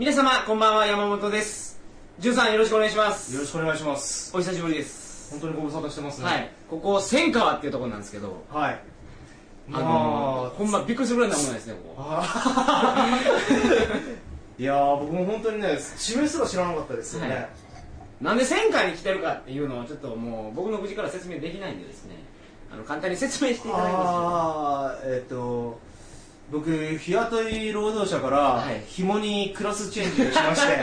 皆様こんばんは山本です。じゅんさんよろしくお願いします。よろしくお願いします。お久しぶりです。本当にご無沙汰してますね。はい。ここ千川っていうところなんですけど。はい。あのー、ほんまびっくりするぐらいなもんですねここ。いやー僕も本当にね地名すら知らなかったですよね、はい。なんで千川に来てるかっていうのをちょっともう僕の口から説明できないんでですね。あの簡単に説明していただきまああえっ、と僕日雇い労働者からはい。紐にクラスチェンジをしまして。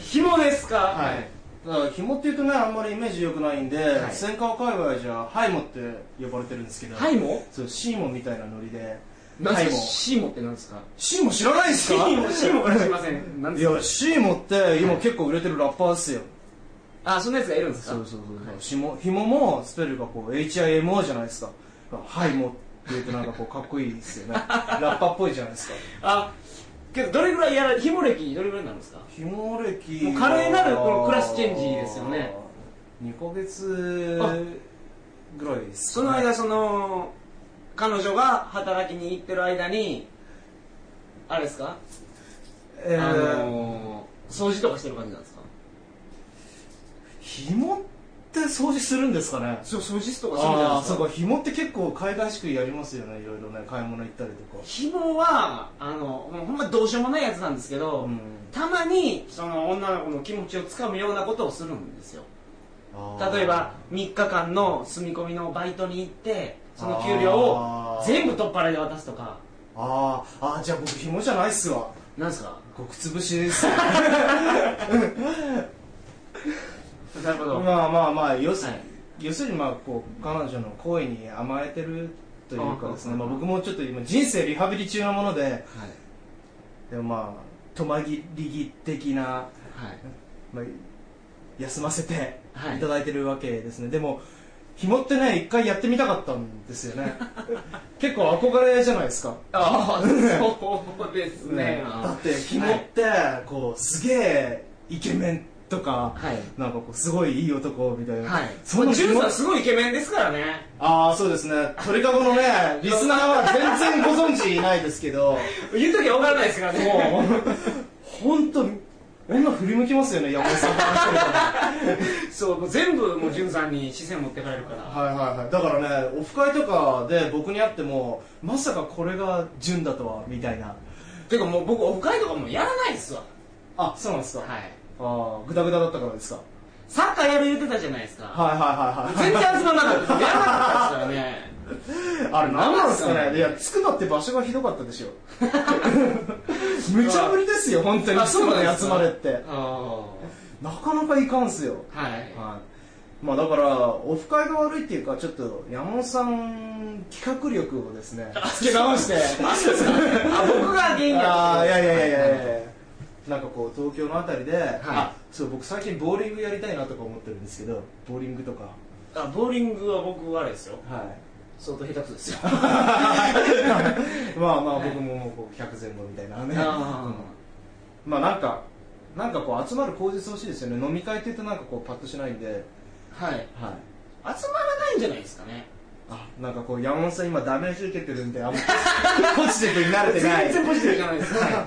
す 紐ですか？はい。だから紐っていうとねあんまりイメージ良くないんで、はい。千川界隈じゃハイモって呼ばれてるんですけど。ハイモ？そうシーモみたいなノリで。なんシーモってなんですか？シーモ知らないですか？シーモシーモからすいません。なんいですか？やシーモって今結構売れてるラッパーですよ。あそんなやつがいるんですか？そうそうそう、ひも紐もスペルがこう HIMO じゃないですか。ハイモ。って言うとなんかこうかっこいいですよね。ラッパーっぽいじゃないですか。あけどどれぐらいやら紐歴どれぐらいになるんですか？紐歴もう華麗なるこのクラスチェンジですよね。2ヶ月ぐらいですその間その彼女が働きに行ってる間にあれですか、えーあのー掃除とかしてる感じなんですか？紐って掃除するんですかね。そう掃除とかするじゃないですか。そうか。紐って結構海外しくやりますよね。いろいろね。買い物行ったりとか。紐はあのもうほんまどうしようもないやつなんですけど、うん。たまにその女の子の気持ちをつかむようなことをするんですよ。例えば3日間の住み込みのバイトに行ってその給料を全部取っ払いで渡すとか。あー。あーじゃあ僕紐じゃないっすわ。なんですか？極潰しです なるほど、まあまあまあ要す,、はい。要するにまあこう彼女の声に甘えてるというかですねあまあ、僕もちょっと今人生リハビリ中なものではい。でもまあ止まり木的な、はい。まあ、休ませてはい。いただいてるわけですね、でも紐ってね一回やってみたかったんですよね。結構憧れじゃないですか。ああそうですね。だって紐ってこうすげえイケメンとか、はい。なんかこうすごいいい男みたいな、はい。その紐ジュンさんすごいイケメンですからね。ああそうですね。鳥かごのねリスナーは全然ご存知いないですけど。言う時は分からないですからね。もう本当女振り向きますよね山本さん。そうもう全部もうジュンさんに視線持ってかれるから。はいはいはい。だからねオフ会とかで僕に会ってもまさかこれが純だとはみたいな。てかもう僕オフ会とかもうやらないですわ。あそうなんですか、はいああグダグダだったからですか？サッカーやる言ってたじゃないですか。はいはいはいはい。全然集まんなかったやらなかったですからね。あれ何なんですかなんなんですかね？ねいやつくばって場所がひどかったでしょ。無茶ぶりですよ本当に。あつくばに集まれって。あなかなかいかんすよ。あはい。はい、まあだからオフ会が悪いっていうかちょっと山本さん企画力をですねつけ直して。あ僕が原因やあーいやいやいやいやいやなんかこう東京のあたりで、い。あそう僕最近ボーリングやりたいなとか思ってるんですけどボーリングとか。あボーリングは僕あれですよ。はい。相当下手くそですよ。まあまあはい僕もこう100前後みたいなね。まあなんかなんかこう集まる口実欲しいですよね。飲み会って言うとなんかこうパッとしないんで。はい。はい。集まらないんじゃないですかね。あなんかこう山本さん今ダメージ受けてるんであんま ポジティブになれてない。全然ポジティブじゃないです。か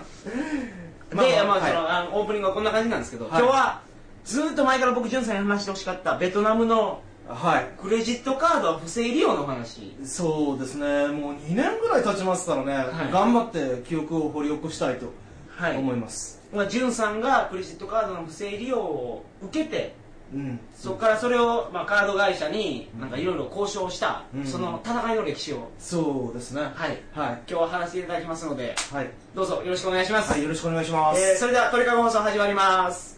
まあで、まあはい。そのあのオープニングはこんな感じなんですけど、はい。今日はずーっと前から僕、ジュンさんに話してほしかったベトナムのはい。クレジットカード不正利用の話。そうですね。もう2年ぐらい経ちますからね、い。頑張って記憶を掘り起こしたいとはい。思います、まあ、ジュンさんがクレジットカードの不正利用を受けて、うん。そこからそれを、まあ、カード会社になんかいろいろ交渉した、うん。その戦いの歴史を、そうですね。はい、はい。今日は話していただきますので、はい、どうぞよろしくお願いします。はい、よろしくお願いします、えーそれでは鳥かご放送始まります。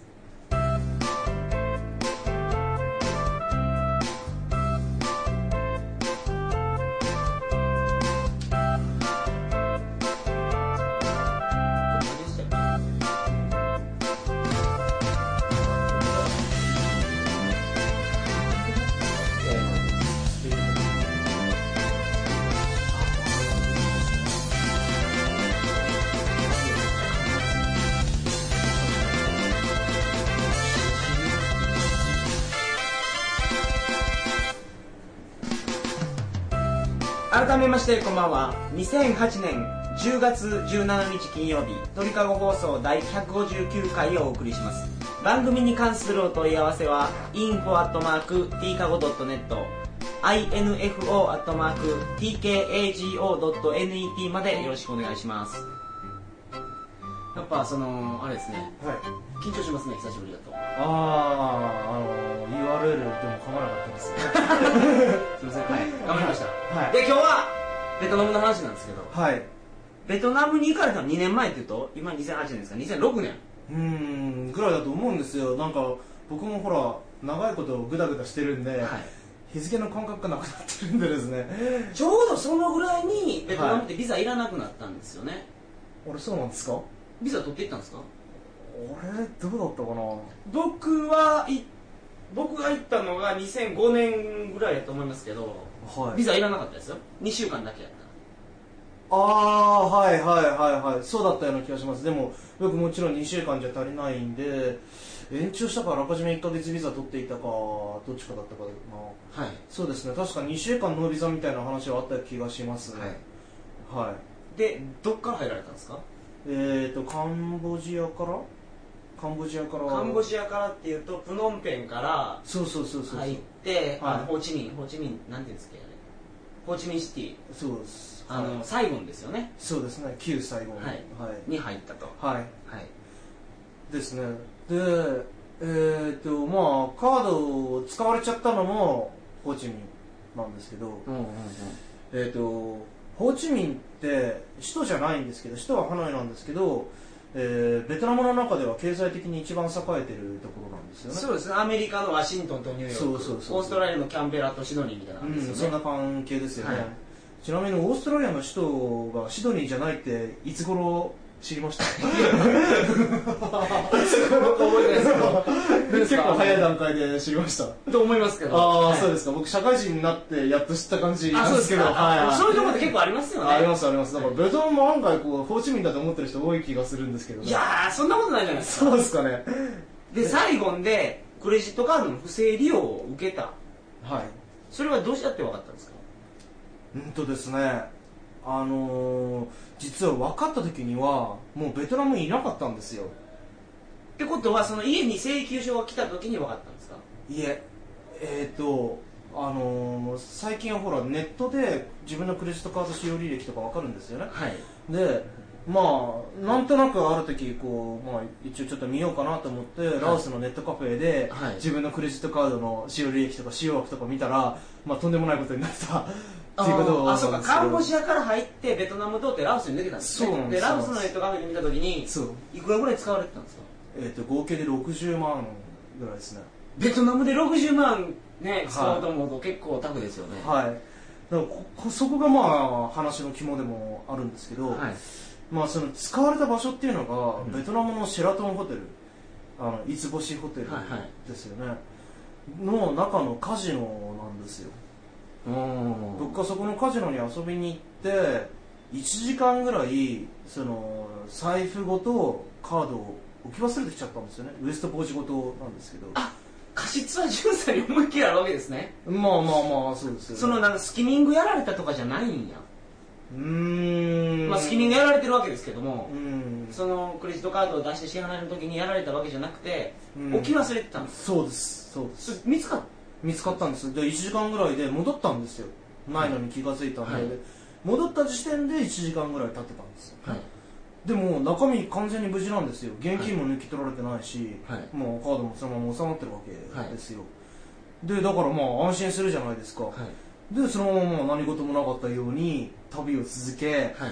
改めましてこんばんは。2008年10月17日金曜日鳥かご放送第159回をお送りします。番組に関するお問い合わせは info.tkago.net info.tkago.net までよろしくお願いします。やっぱそのあれですね。はい。緊張しますね久しぶりだと。あああの URL でも噛まなかったですね。すいません。はい頑張りました、はい。で今日はベトナムの話なんですけど。はい。ベトナムに行かれたの2年前っていうと今2008年ですか？2006年。うーんぐらいだと思うんですよ。なんか僕もほら長いことグダグダしてるんで、はい。日付の感覚がなくなってるんでですね。ちょうどそのぐらいにベトナムってビザいらなくなったんですよね、俺そうなんですか？ビザ取っていったんですか？俺どうだったかな？僕はい僕が行ったのが2005年ぐらいだと思いますけど、はい。ビザいらなかったですよ。2週間だけやった。ああはいはいはいはい。そうだったような気がします。でも僕もちろん2週間じゃ足りないんで延長したからあらかじめ1ヶ月ビザ取っていたかどっちかだったかな。はい。そうですね。確か2週間ノービザみたいな話はあった気がします。ねはい、でどっから入られたんですか？えーとカンボジアから？カンボジアから？カンボジアからっていうとプノンペンからそうそうそうそう入って、はい。あのホーチミンホーチミンなんていうんですかホーチミンシティ。そうです。あの、はい。サイゴンですよね？そうですね。旧最後のはい。はい、に入ったと。はい。はい。ですね。でえー、とまあカードを使われちゃったのもホーチミンなんですけど、うんうんうん。えー、とホーチミンって首都じゃないんですけど首都はハノイなんですけど、えーベトナムの中では経済的に一番栄えてるところなんですよね。そうですね。アメリカのワシントンとニューヨーク。そうそうそうオーストラリアのキャンベラとシドニーみたいな感じうん、ですよね、そんな関係ですよね、はいちなみにオーストラリアの首都がシドニーじゃないっていつ頃知りました。結構早い段階で知りました。と思いますけど。ああ、はい。そうですか。僕社会人になってやっと知った感じ。あそうですか、はいはい。そういうところって結構ありますよね。ありますあります。だからベトナムも案外こうホーチミンだと思ってる人多い気がするんですけどね。いやーそんなことないじゃないですか。そうですかね。でサイゴンでクレジットカードの不正利用を受けた。はい。それはどうやって分かったんですか？うんとですねあのー、実は分かった時にはもうベトナムにいなかったんですよ。ってことはその家に請求書が来た時に分かったんですか？いええっ、ー、とあのー、最近はほらネットで自分のクレジットカード使用履歴とか分かるんですよね。はい。でまあなんとなくある時こう、まあ、一応ちょっと見ようかなと思って、ラオスのネットカフェで、はい。自分のクレジットカードの使用履歴とか使用枠とか見たら、まあ、とんでもないことになった。っていうことあそうかカンボジアから入ってベトナム通ってラオスに出てたんですね。そうですラオスのネットカフェで見た時にそう、いくらぐらい使われてたんですか？えー、と合計で60万ぐらいですね。ベトナムで60万ね使おうと思うと結構タフですよね。はい。だからここそこがまあ話の肝でもあるんですけど、はいまあ、その使われた場所っていうのが、うん。ベトナムのシェラトンホテル。あの五つ星ホテルはいはい。ですよね、の中のカジノなんですよ。僕がそこのカジノに遊びに行って1時間ぐらいその財布ごとカードを置き忘れてきちゃったんですよね。ウエストポーチごとなんですけど。あ過失は巡査に思いっきりあるわけですね。まあまあまあそうですよ、ね、そのなんかスキミングやられたとかじゃないんや、まあ、スキミングやられてるわけですけどもう、ん。そのクレジットカードを出して支払いの時にやられたわけじゃなくて、うん。置き忘れてたんですそうです。そうです。見つかっ見つかったんですで1時間ぐらいで。戻ったんですよ。ないのに気が付いたんで、はい。戻った時点で1時間ぐらい経ってたんですよ。たはい。でも中身完全に無事なんですよ。現金も抜き取られてないし、はい。もうカードもそのまま収まってるわけですよ、でだからまあ安心するじゃないですか、はいでそのまま何事もなかったように旅を続けはい。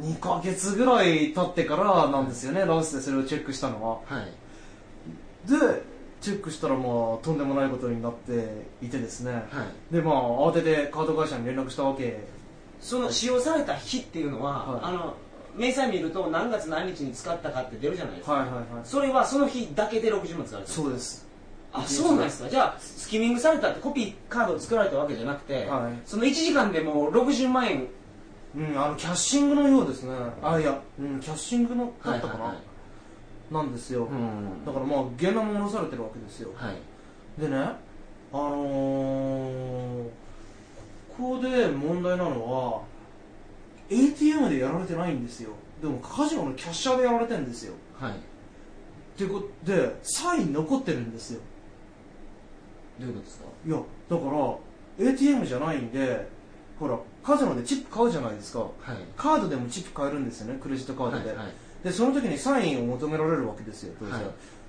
2ヶ月ぐらい経ってからなんですよねラオスでそれをチェックしたのは。はい。でチェックしたらまあとんでもないことになっていてですね、はい。でまあ慌ててカード会社に連絡したわけ。その使用された日っていうのは、はい。あの明細見ると何月何日に使ったかって出るじゃないですか、はいはいはい。それはその日だけで60万使われたそうですあそうなんですか。じゃあスキミングされたってコピーカードを作られたわけじゃなくて、はい。その1時間でもう60万円。うんあのキャッシングのようですね。あいや、うん、キャッシングのだったかな、はいはいなんですよ、うん。だからまあ現ナも下ろされてるわけですよ。はい。でねあのー、ここで問題なのは ATM でやられてないんですよ。でもカジノのキャッシャーでやられてるんですよ。はい。っていうことでサイン残ってるんですよどういうことですか？いやだから ATM じゃないんでほらカジノでチップ買うじゃないですか。はい。カードでもチップ買えるんですよねクレジットカードで、はいはい。でその時にサインを求められるわけですよ当然、はい。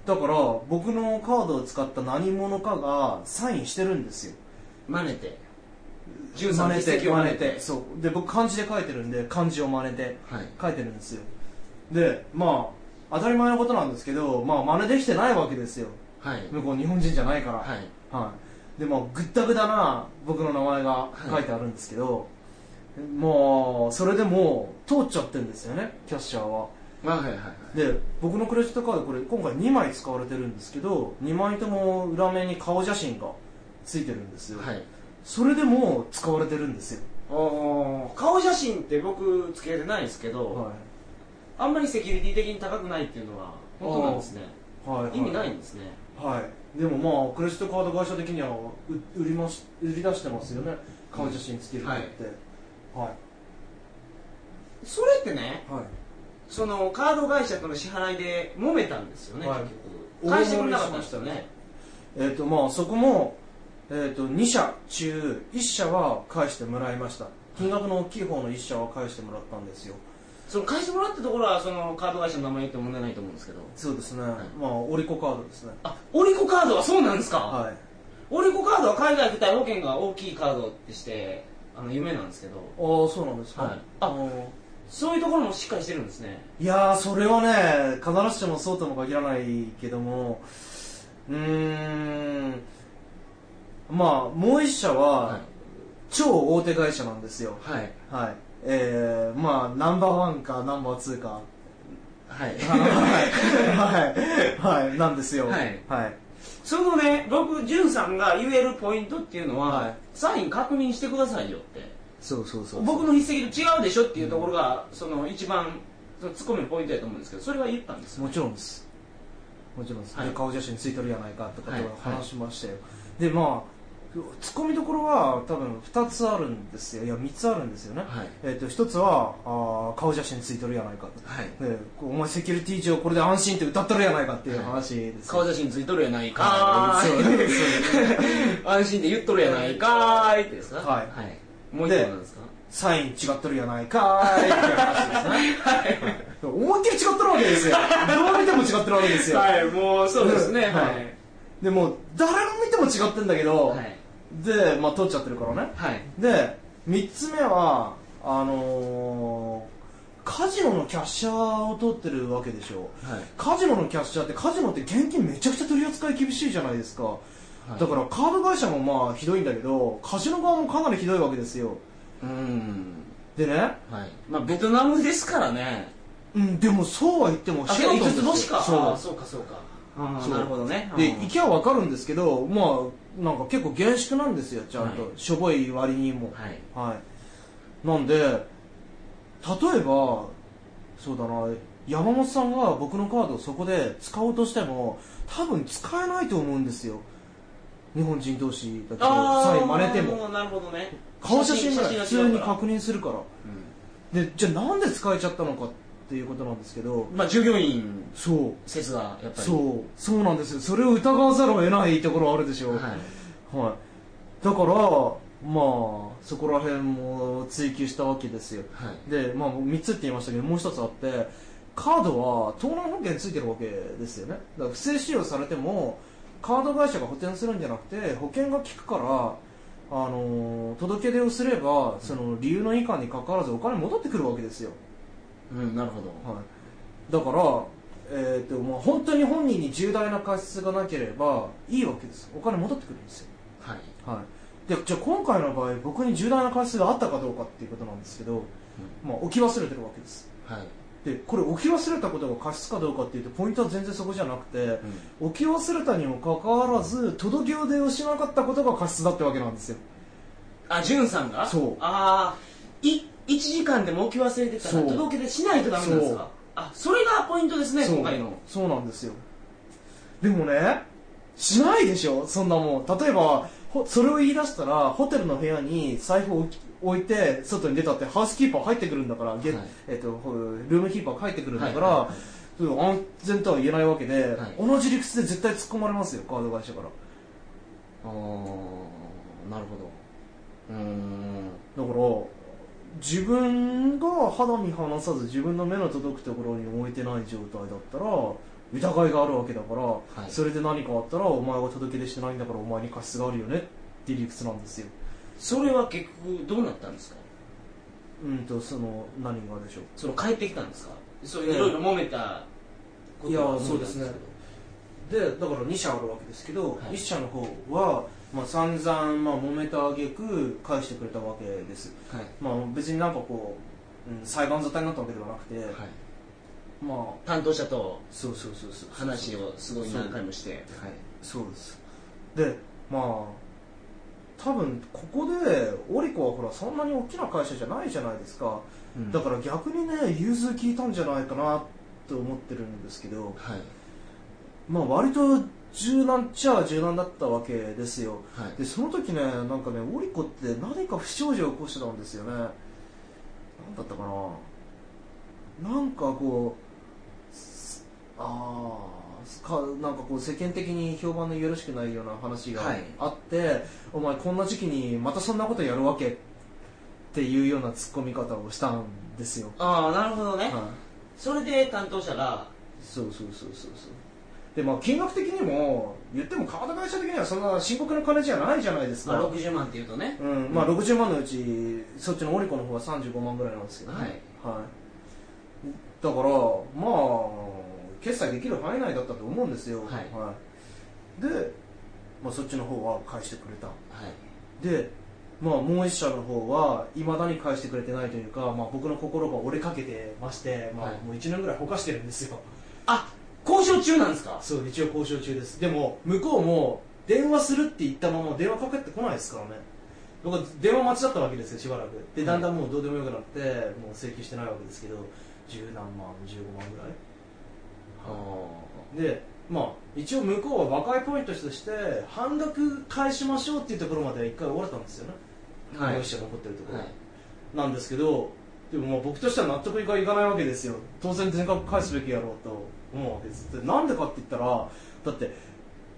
だから僕のカードを使った何者かがサインしてるんですよ。真似て。真13似て実績を真似て。そう。で僕漢字で書いてるんで漢字を真似てはい。書いてるんですよ。でまあ当たり前のことなんですけどまあ真似できてないわけですよはい。向こう日本人じゃないから。はい。はい、でもぐったぐだな僕の名前が書いてあるんですけど、もうそれでもう通っちゃってるんですよねキャッシャーは。まあはいはいはい。で僕のクレジットカードこれ今回2枚使われてるんですけど2枚とも裏面に顔写真がついてるんですよ、はい。それでも使われてるんですよ、おー。顔写真って僕つけてないですけど、はあんまりセキュリティ的に高くないっていうのは本当なんですね。いはいはい、意味ないんですねはい。でもまあクレジットカード会社的にはう売りまし売り出してますよね。顔写真つけるって。はい。それってねはい。そのカード会社との支払いで揉めたんですよね、はい。結局。返してくれなかったんですよね。えっ、とまあそこも、えー、と2社中1社は返してもらいました。金額の大きい方の1社は返してもらったんですよその返してもらったところはそのカード会社の名前言っても問題ないと思うんですけど。そうですね、い。まあオリコカードですね。あオリコカードはそうなんですか、はい。オリコカードは海外付帯保険が大きいカードってしてあの有名なんですけど。ああそうなんですか、はい。ああそういうところもしっかりしてるんですね。いやーそれはね必ずしもそうとも限らないけども。うーん。まあもう1社は、はい。超大手会社なんですよ。はい。はいえー、まあナンバーワンかナンバーツーか。はい。はい、はい、はい、なんですよ。はい。はい。そのね僕潤さんが言えるポイントっていうのは、はい。サイン確認してくださいよって。そうそうそう僕の筆跡と違うでしょっていうところが、その一番そのツッコミのポイントだと思うんですけどそれは言ったんですもちろんです。もちろんです。はい。で顔写真ついてるやないかってことはい。を話しましたよ。で、まあ、ツッコミどころは多分2つあるんですよ。いや、3つあるんですよね。はいえっ、と、1つは、あー顔写真ついてるやないかと。はいでお前セキュリティ上これで安心って歌ってるやないかっていう話ですよ。顔写真ついとるやないかあーそうーいそう 安心で言っとるやないかーいってですか？はいもう一個なんですか？サイン違ってるやないかーいっていう話ですね。思いっきり違ってるわけですよ。どう見ても違ってるわけですよ。はいもうそうですねうんはいでも誰が見ても違ってんだけど、はいでまあ取っちゃってるからね。はい。で3つ目はあのーカジノのキャッシャーを取ってるわけでしょ。はい。カジノのキャッシャーってカジノって現金めちゃくちゃ取り扱い厳しいじゃないですか、い。だからカード会社もまあひどいんだけどカジノ側もかなりひどいわけですよ。うん。でね、はい。まあベトナムですからね。うん、でもそうは言ってもあシェラトン5つ星か。そう。あーそうかそうか。なるほどね。でうん。行きゃ分かるんですけどまあなんか結構厳粛なんですよちゃんと、はいしょぼい割にも。はい。はい。なんで例えばそうだな山本さんが僕のカードをそこで使おうとしても多分使えないと思うんですよ。日本人同士だけどさえ真似ても。なるほどね。顔写真ぐらい普通に認確認するから。でじゃあなんで使えちゃったのかっていうことなんですけどまあ従業員そう。説がやっぱり。そう。そうなんですよ。それを疑わざるを得ないところあるでしょはい。はい、だからまあそこら辺も追求したわけですよ。はい。で、まあ、3つって言いましたけどもう1つあってカードは盗難保険ついてるわけですよね。だから不正使用されてもカード会社が補填するんじゃなくて保険が効くから、あのー届け出をすればその理由の違反にかかわらずお金戻ってくるわけですよ、うんなるほど。はい、だから、えーとまあ、本当に本人に重大な過失がなければいいわけです。お金戻ってくるんですよ。はい。はい、でじゃあ今回の場合僕に重大な過失があったかどうかっていうことなんですけど、まあ、置き忘れてるわけです。はい。でこれ置き忘れたことが過失かどうかっていうとポイントは全然そこじゃなくて、置き忘れたにもかかわらず届け出をしなかったことが過失だってわけなんですよ。あ潤さんが？そう。ああい1時間でも置き忘れてたら届け出しないとダメなんですか？あそれがポイントですね今回の。そうなんですよ。でもねしないでしょ？そんなもん。例えばほそれを言い出したらホテルの部屋に財布を置いて外に出たってハウスキーパー入ってくるんだから、ゲはい。えっとルームキーパー入ってくるんだから、はい。はい安全とは言えないわけで、はい。同じ理屈で絶対突っ込まれますよカード会社から。あーなるほど。うーん。だから自分が肌身離さず自分の目の届くところに置いてない状態だったら疑いがあるわけだから、い。それで何かあったらお前は届け出してないんだからお前に過失があるよねっていう理屈なんですよ。それは結局どうなったんですか？うんとその何がでしょう。その帰ってきたんですか？そうええいろいろ揉めたこといやはそうですね。でだから2社あるわけですけど、はい。1社の方は、まあ、散々、まあ、揉めた挙句返してくれたわけです、はい。まあ、別になんかこう、うん、裁判沙汰になったわけではなくて、はい。まあ担当者とそうそうそうそう話をすごい何回もして。はいそうです。でまあ多分ここでオリコはほらそんなに大きな会社じゃないじゃないですか、だから逆にね融通聞いたんじゃないかなと思ってるんですけど。はい。まあ割と柔軟っちゃ柔軟だったわけですよ。はい。でその時ねなんかねオリコって何か不祥事を起こしてたんですよね。何だったかな。なんかこうすああかなんかこう世間的に評判のよろしくないような話がはい。あって、お前こんな時期にまたそんなことやるわけっていうような突っ込み方をしたんですよ、ああなるほどね、はい。それで担当者がそうそうそうそうそうでまあ金額的にも言ってもカード会社的にはそんな深刻な金じゃないじゃないですか、まあ、60万っていうとね。うん。まあ、60万のうちそっちのオリコの方は35万ぐらいなんですけどね、はい。はい。だからまあ決済できる範囲内だったと思うんですよ、はい。で、まあ、そっちの方は返してくれた。はい。で、まあ、もう一社の方はいまだに返してくれてないというか、まあ、僕の心が折れかけてまして、まあはい。もう1年ぐらいほかしてるんですよ。あ交渉中なんですか？そう一応交渉中です。でも向こうも電話するって言ったまま電話かけてこないですか？らね僕は電話待ちだったわけですよしばらく。でだんだんもうどうでもよくなってもう請求してないわけですけど十何万15万ぐらい？でまあ一応向こうは和解ポイントとして半額返しましょうっていうところまで一回終われたんですよね。はい。残ってるところ、はい。なんですけどでもまあ僕としては納得いかいかないわけですよ。当然全額返すべきやろうと思うわけですでなん。でかって言ったらだって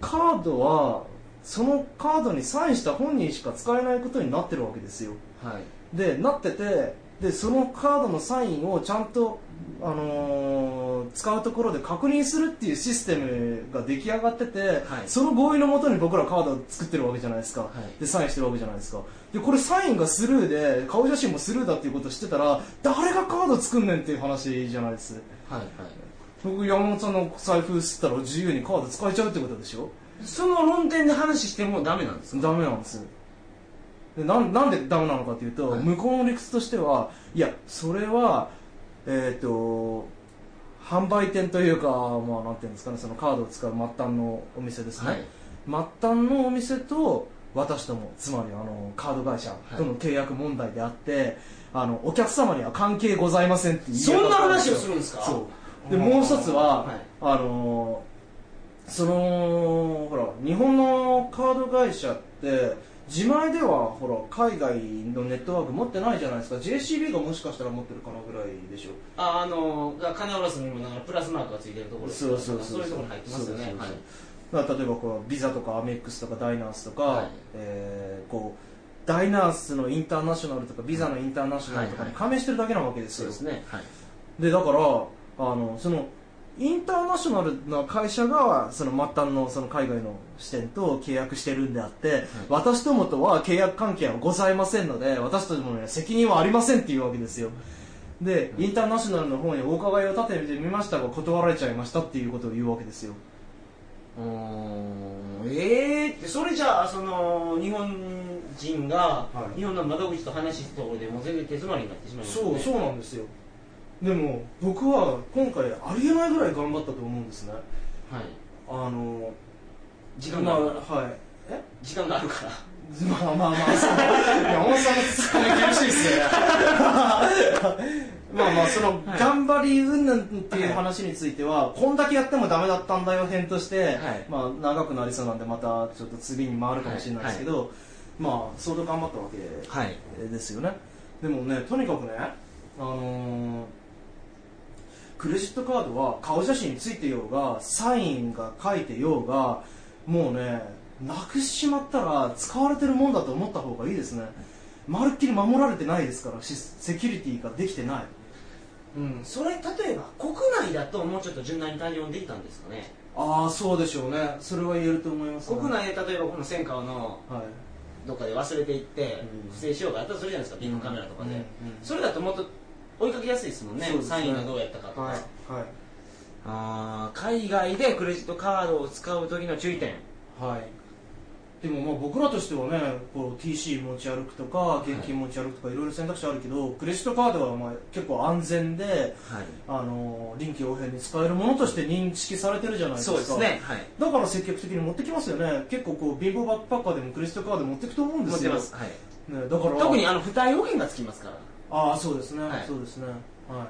カードはそのカードにサインした本人しか使えないことになってるわけですよはいでなっててでそのカードのサインをちゃん。と、あのー使うところで確認するっていうシステムが出来上がってて、はいその合意のもとに僕らカードを作ってるわけじゃないですか、いでサインしてるわけじゃないですかでこれサインがスルーで顔写真もスルーだっていうことを知ってたら誰がカード作ん。ねん。っていう話じゃないですはいはい僕山本さんの財布吸ったら自由にカード使えちゃうってことでしょ？その論点で話してもダメなんですかダメなんです。でなんなんでダメなのかというと、はい。向こうの理屈としてはいやそれはえっ、と販売店というかまあなんていうんですかねそのカードを使う末端のお店ですね、はい。末端のお店と私ともつまりあのカード会社との契約問題であって、あのお客様には関係ございませんってそんな話をるするんですか？そうでもう一つは、はい。あのそのほら日本のカード会社って自前ではほら海外のネットワーク持ってないじゃないですか。JCB がもしかしたら持ってるかなぐらいでしょ。ああの金下ろすにもなプラスマークがついてるところそうそうそうそう。いうところに入ってますよね。例えばこうビザとかアメックスとかダイナースとか、はい。えーこうダイナースのインターナショナルとかビザのインターナショナルとかに加盟してるだけなわけですよ、そうですね。はい。でだからあのそのインターナショナルな会社がその末端のその海外の支店と契約してるんであって、私どもとは契約関係はございませんので私どもには責任はありませんっていうわけですよ。でインターナショナルの方にお伺いを立ててみましたが断られちゃいましたっていうことを言うわけですよ。うーんええってそれじゃあその日本人がはい。日本の窓口と話したところでもう全然手詰まりになってしまいますよね。そうそうなんですよでも僕は今回ありえないぐらい頑張ったと思うんですね。はい。あの時間があるから。まあはい。え？時間があるから。まあまあまあ、そう。山本さんのツッコミ厳しいですね。まあまあ、その、頑張り云々っていう話については、こんだけやってもダメだったんだよ編として、はい。まあ、長くなりそうなんで、またちょっと次に回るかもしれないですけど、まあ相当頑張ったわけですよね、はい、でもねとにかくねあのー、クレジットカードは顔写真についてようがサインが書いてようがもうねなくしちまったら使われてるもんだと思った方がいいですね。まるっきり守られてないですからセキュリティができてない。うん、それ例えば国内だともうちょっと柔軟に対応できたんですかね。ああそうでしょうね。それは言えると思います、ね、国内で例えばこの戦火の、どっかで忘れていって不正しようがあったとするじゃないですかビッグカメラとかで、それだともっと追いかけやすいですもんね、ね、サインがどうやったかとか、はいはい、あ海外でクレジットカードを使う時の注意点。はい。でもまあ僕らとしてはねこう TC 持ち歩くとか現金持ち歩くとかいろいろ選択肢あるけど、クレジットカードはまあ結構安全で、はい、あの臨機応変に使えるものとして認識されてるじゃないですか。そうですね、はい、だから積極的に持ってきますよね。結構こう貧乏バックパッカーでもクレジットカード持っていくと思うんですよ。持ってます、はい。ね、だから特にあの付帯保険がつきますからああそうですね、はい、そうですね。は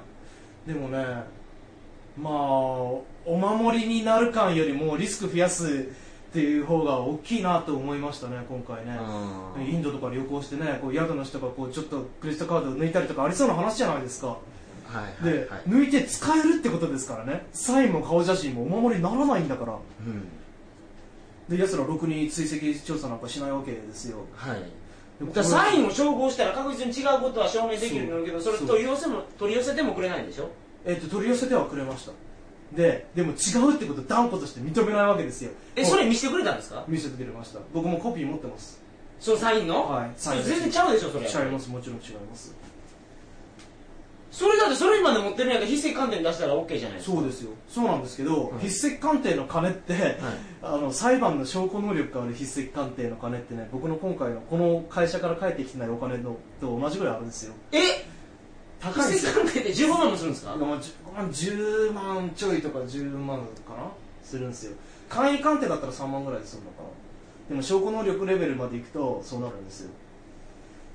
い。でもねまあお守りになる感よりもリスク増やすっていう方が大きいなと思いましたね今回ね。インドとか旅行してねこう宿の人がこうちょっとクレジットカードを抜いたりとかありそうな話じゃないですか。はいで、はい、抜いて使えるってことですからね。サインも顔写真もお守りにならないんだから、うん、で奴らろくに追跡調査なんかしないわけですよ。はいサインを照合したら確実に違うことは証明できるんだけどそれ取り寄せも取り寄せてもくれないんでしょ？えっと取り寄せてはくれました。ででも違うってことを断固として認めないわけですよ。えそれ見せてくれたんですか？見せてくれました。僕もコピー持ってます。そのサインの？はいサイン全然ちゃうでしょそれ。違います。もちろん違いますそれだってそれまで持ってるんやったら筆跡鑑定出したら OK じゃないですか。そうですよ。そうなんですけど、はい、筆跡鑑定の金って、はい、あの裁判の証拠能力がある筆跡鑑定の金ってね僕の今回のこの会社から返ってきてないお金のと同じぐらいあるんですよ。え？高いですよ。で15万もするんですか？10万ちょいとか10万かな？するんですよ。簡易鑑定だったら3万ぐらいするのかな？でも証拠能力レベルまでいくとそうなるんですよ。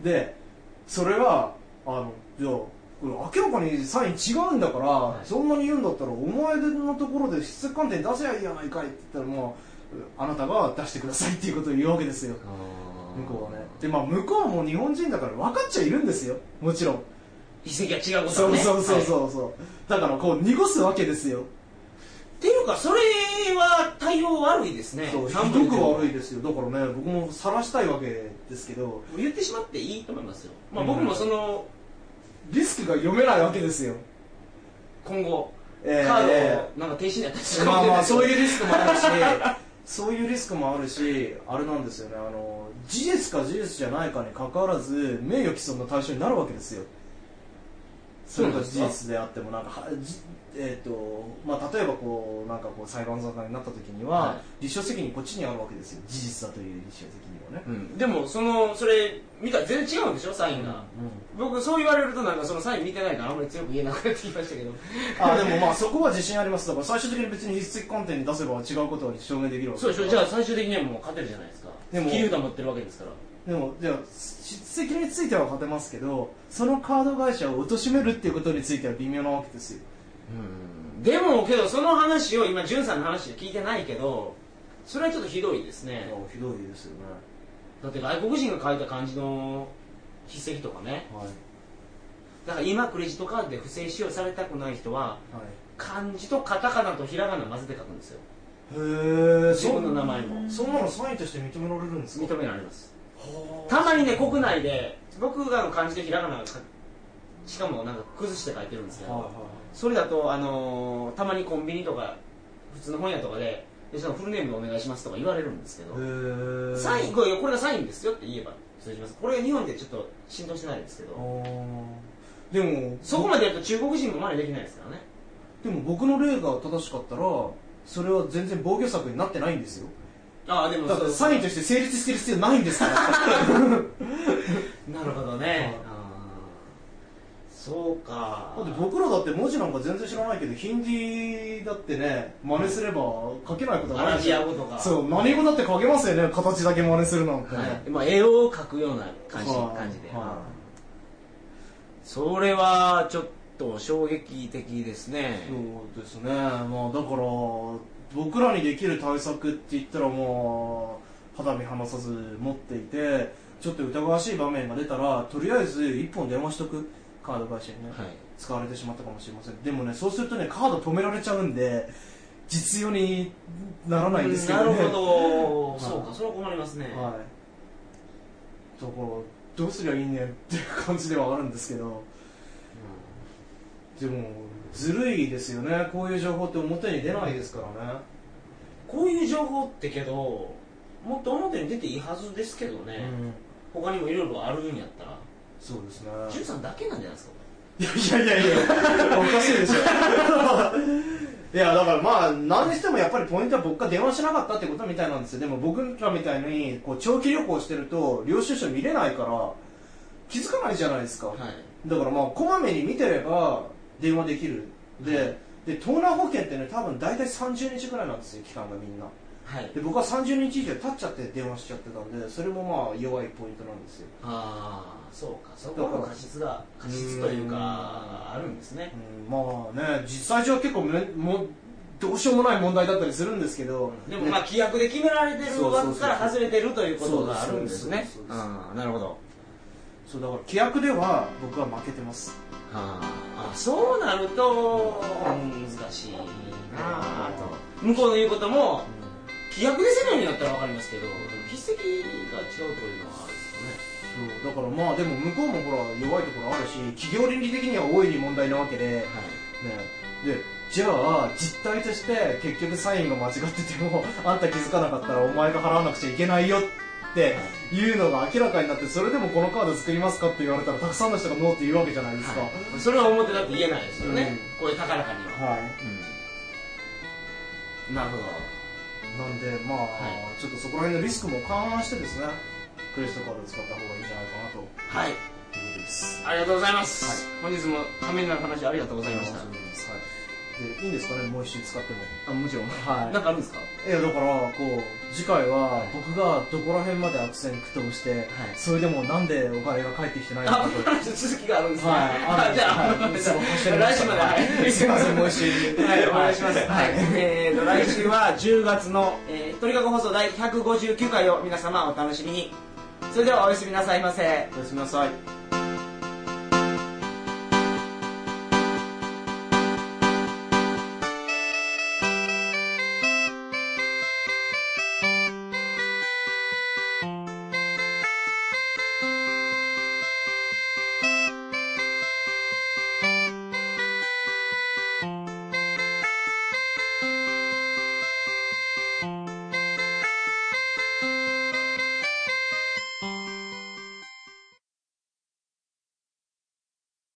でそれはあのじゃあ明らかにサイン違うんだから、はい、そんなに言うんだったらお前のところで筆跡鑑定出せばいいやないかいって言ったらもうあなたが出してくださいっていうことを言うわけですよ。向こうはね。でまあ向こうも日本人だから分かっちゃいるんですよ。もちろん。筆跡が違うことはね。そうそうそうそう、はい、だからこう濁すわけですよ。っていうかそれは対応悪いですね。そうひどく悪いですよ。だからね僕も晒したいわけですけど。言ってしまっていいと思いますよ、まあ、僕もその、うん、リスクが読めないわけですよ。今後、えー、カードなんか停止になったりするまあまあそういうリスクもあるしそういうリスクもあるしあれなんですよねあの事実か事実じゃないかにかかわらず名誉毀損の対象になるわけですよ。それが事実であってもなんかえーとまあ、例えばこうなんかこう裁判沙汰になった時には、はい、立証責任こっちにあるわけですよ。事実だという立証責任。はね、うん、でもそのそれ見たら全然違うんでしょ？サインが、うん。うん、僕そう言われるとなんかそのサイン見てないからあんまり強く言えなくなってきましたけど。あでもまあそこは自信あります。だから最終的に別に筆跡鑑定に出せば違うことは証明できるわけそうでしょ？じゃあ最終的にはもう勝てるじゃないですか。でも切り札持ってるわけですから。でもじゃあ筆跡については勝てますけどそのカード会社を貶めるっていうことについては微妙なわけですよ。うん。でもけどその話を今潤さんの話で聞いてないけどそれはちょっとひどいですね。ひどいですよねだって外国人が書いた漢字の筆跡とかね、はい、だから今クレジットカードで不正使用されたくない人は、はい、漢字とカタカナとひらがな混ぜて書くんですよ。へえ自分の名前も。そんなのサインとして認められるんですか？認められます。たまにね国内で僕がの漢字でひらがなしかもなんか崩して書いてるんですけど、それだと、あのー、たまにコンビニとか普通の本屋とかででそのフルネームでお願いしますとか言われるんですけどサインこれがサインですよって言えば通じます。これ日本でちょっと浸透してないですけど。でもそこまでやると中国人も真似できないですからね。でも僕の例が正しかったらそれは全然防御策になってないんですよ。ああでもサインとして成立してる必要ないんですから。なるほどね、そうか。だって僕らだって文字なんか全然知らないけどヒンディーだってね真似すれば書けないことないアラビア語とか。そう何語だって書けますよね形だけ真似するなんて、ね、はい、まあ、絵を描くような感じ,、感じで、はそれはちょっと衝撃的ですね。そうですね。まあだから僕らにできる対策って言ったらもう肌身離さず持っていてちょっと疑わしい場面が出たらとりあえず1本電話しとくカード会社にね、はい、使われてしまったかもしれません。でもねそうするとねカード止められちゃうんで実用にならないんですけどねなるほど、そうかそれは困りますね。はい。だからどうすりゃいいねっていう感じではあるんですけど、うん、でもずるいですよね。こういう情報って表に出ないですからね。こういう情報ってけどもっと表に出ていいはずですけどね、うん、他にもいろいろあるんやったらそうですね。潤さんだけなんじゃないですか？いやいやいやいやおかしいでしょ。いやだからまあ何にしてもやっぱりポイントは僕が電話しなかったってことみたいなんですよ。でも僕らみたいにこう長期旅行してると領収書見れないから気づかないじゃないですか、はい、だからまあこまめに見てれば電話できる。で、はい、で盗難保険ってね多分大体30日ぐらいなんですよ期間がみんな。はい、で僕は30日以上経っちゃって電話しちゃってたんでそれもまあ弱いポイントなんですよ。ああそうかそこの過失が過失というかあるんですね、うん、まあね実際上は結構めもどうしようもない問題だったりするんですけど、でもまあ規約で決められてる枠から外れてるということがあるんですね。なるほど。そうだから規約では僕は負けてます。はあそうなると難しいなあと。向こうの言うことも、規約で攻めるんやったら分かりますけど筆跡が違うというのはそうだからまあでも向こうもほら弱いところあるし企業倫理的には大いに問題なわけで、はい。ね、でじゃあ実態として結局サインが間違っててもあんた気づかなかったらお前が払わなくちゃいけないよってい。うのが明らかになってそれでもこのカード作りますかって言われたらたくさんの人がノーって言うわけじゃないですか、はい、それは表だって言えないですよね、うん、こういう高らかには。はい、うん、なるほど。なんでまあ、はい、ちょっとそこら辺のリスクも勘案してですねクレジットカードを使った方がいいんじゃないかなと。はい。ということです。ありがとうございます、はい、本日もためになる話ありがとうございました、はい。でいいんですかね？もう一周使っても。あもちろん。はい。なんかあるんですか？いやだからこう次回は僕がどこら辺まで悪戦苦闘して、はい、それでもなんでお金が返ってきてないのかと。続きがあるんですね。はい じゃあ、はい、来週まで、はい、すいませんもう一周。はいお願いします、はい、えーと来週は10月の、えー、鳥かご放送第159回を皆様お楽しみにそれではおやすみなさいませ。おやすみなさい。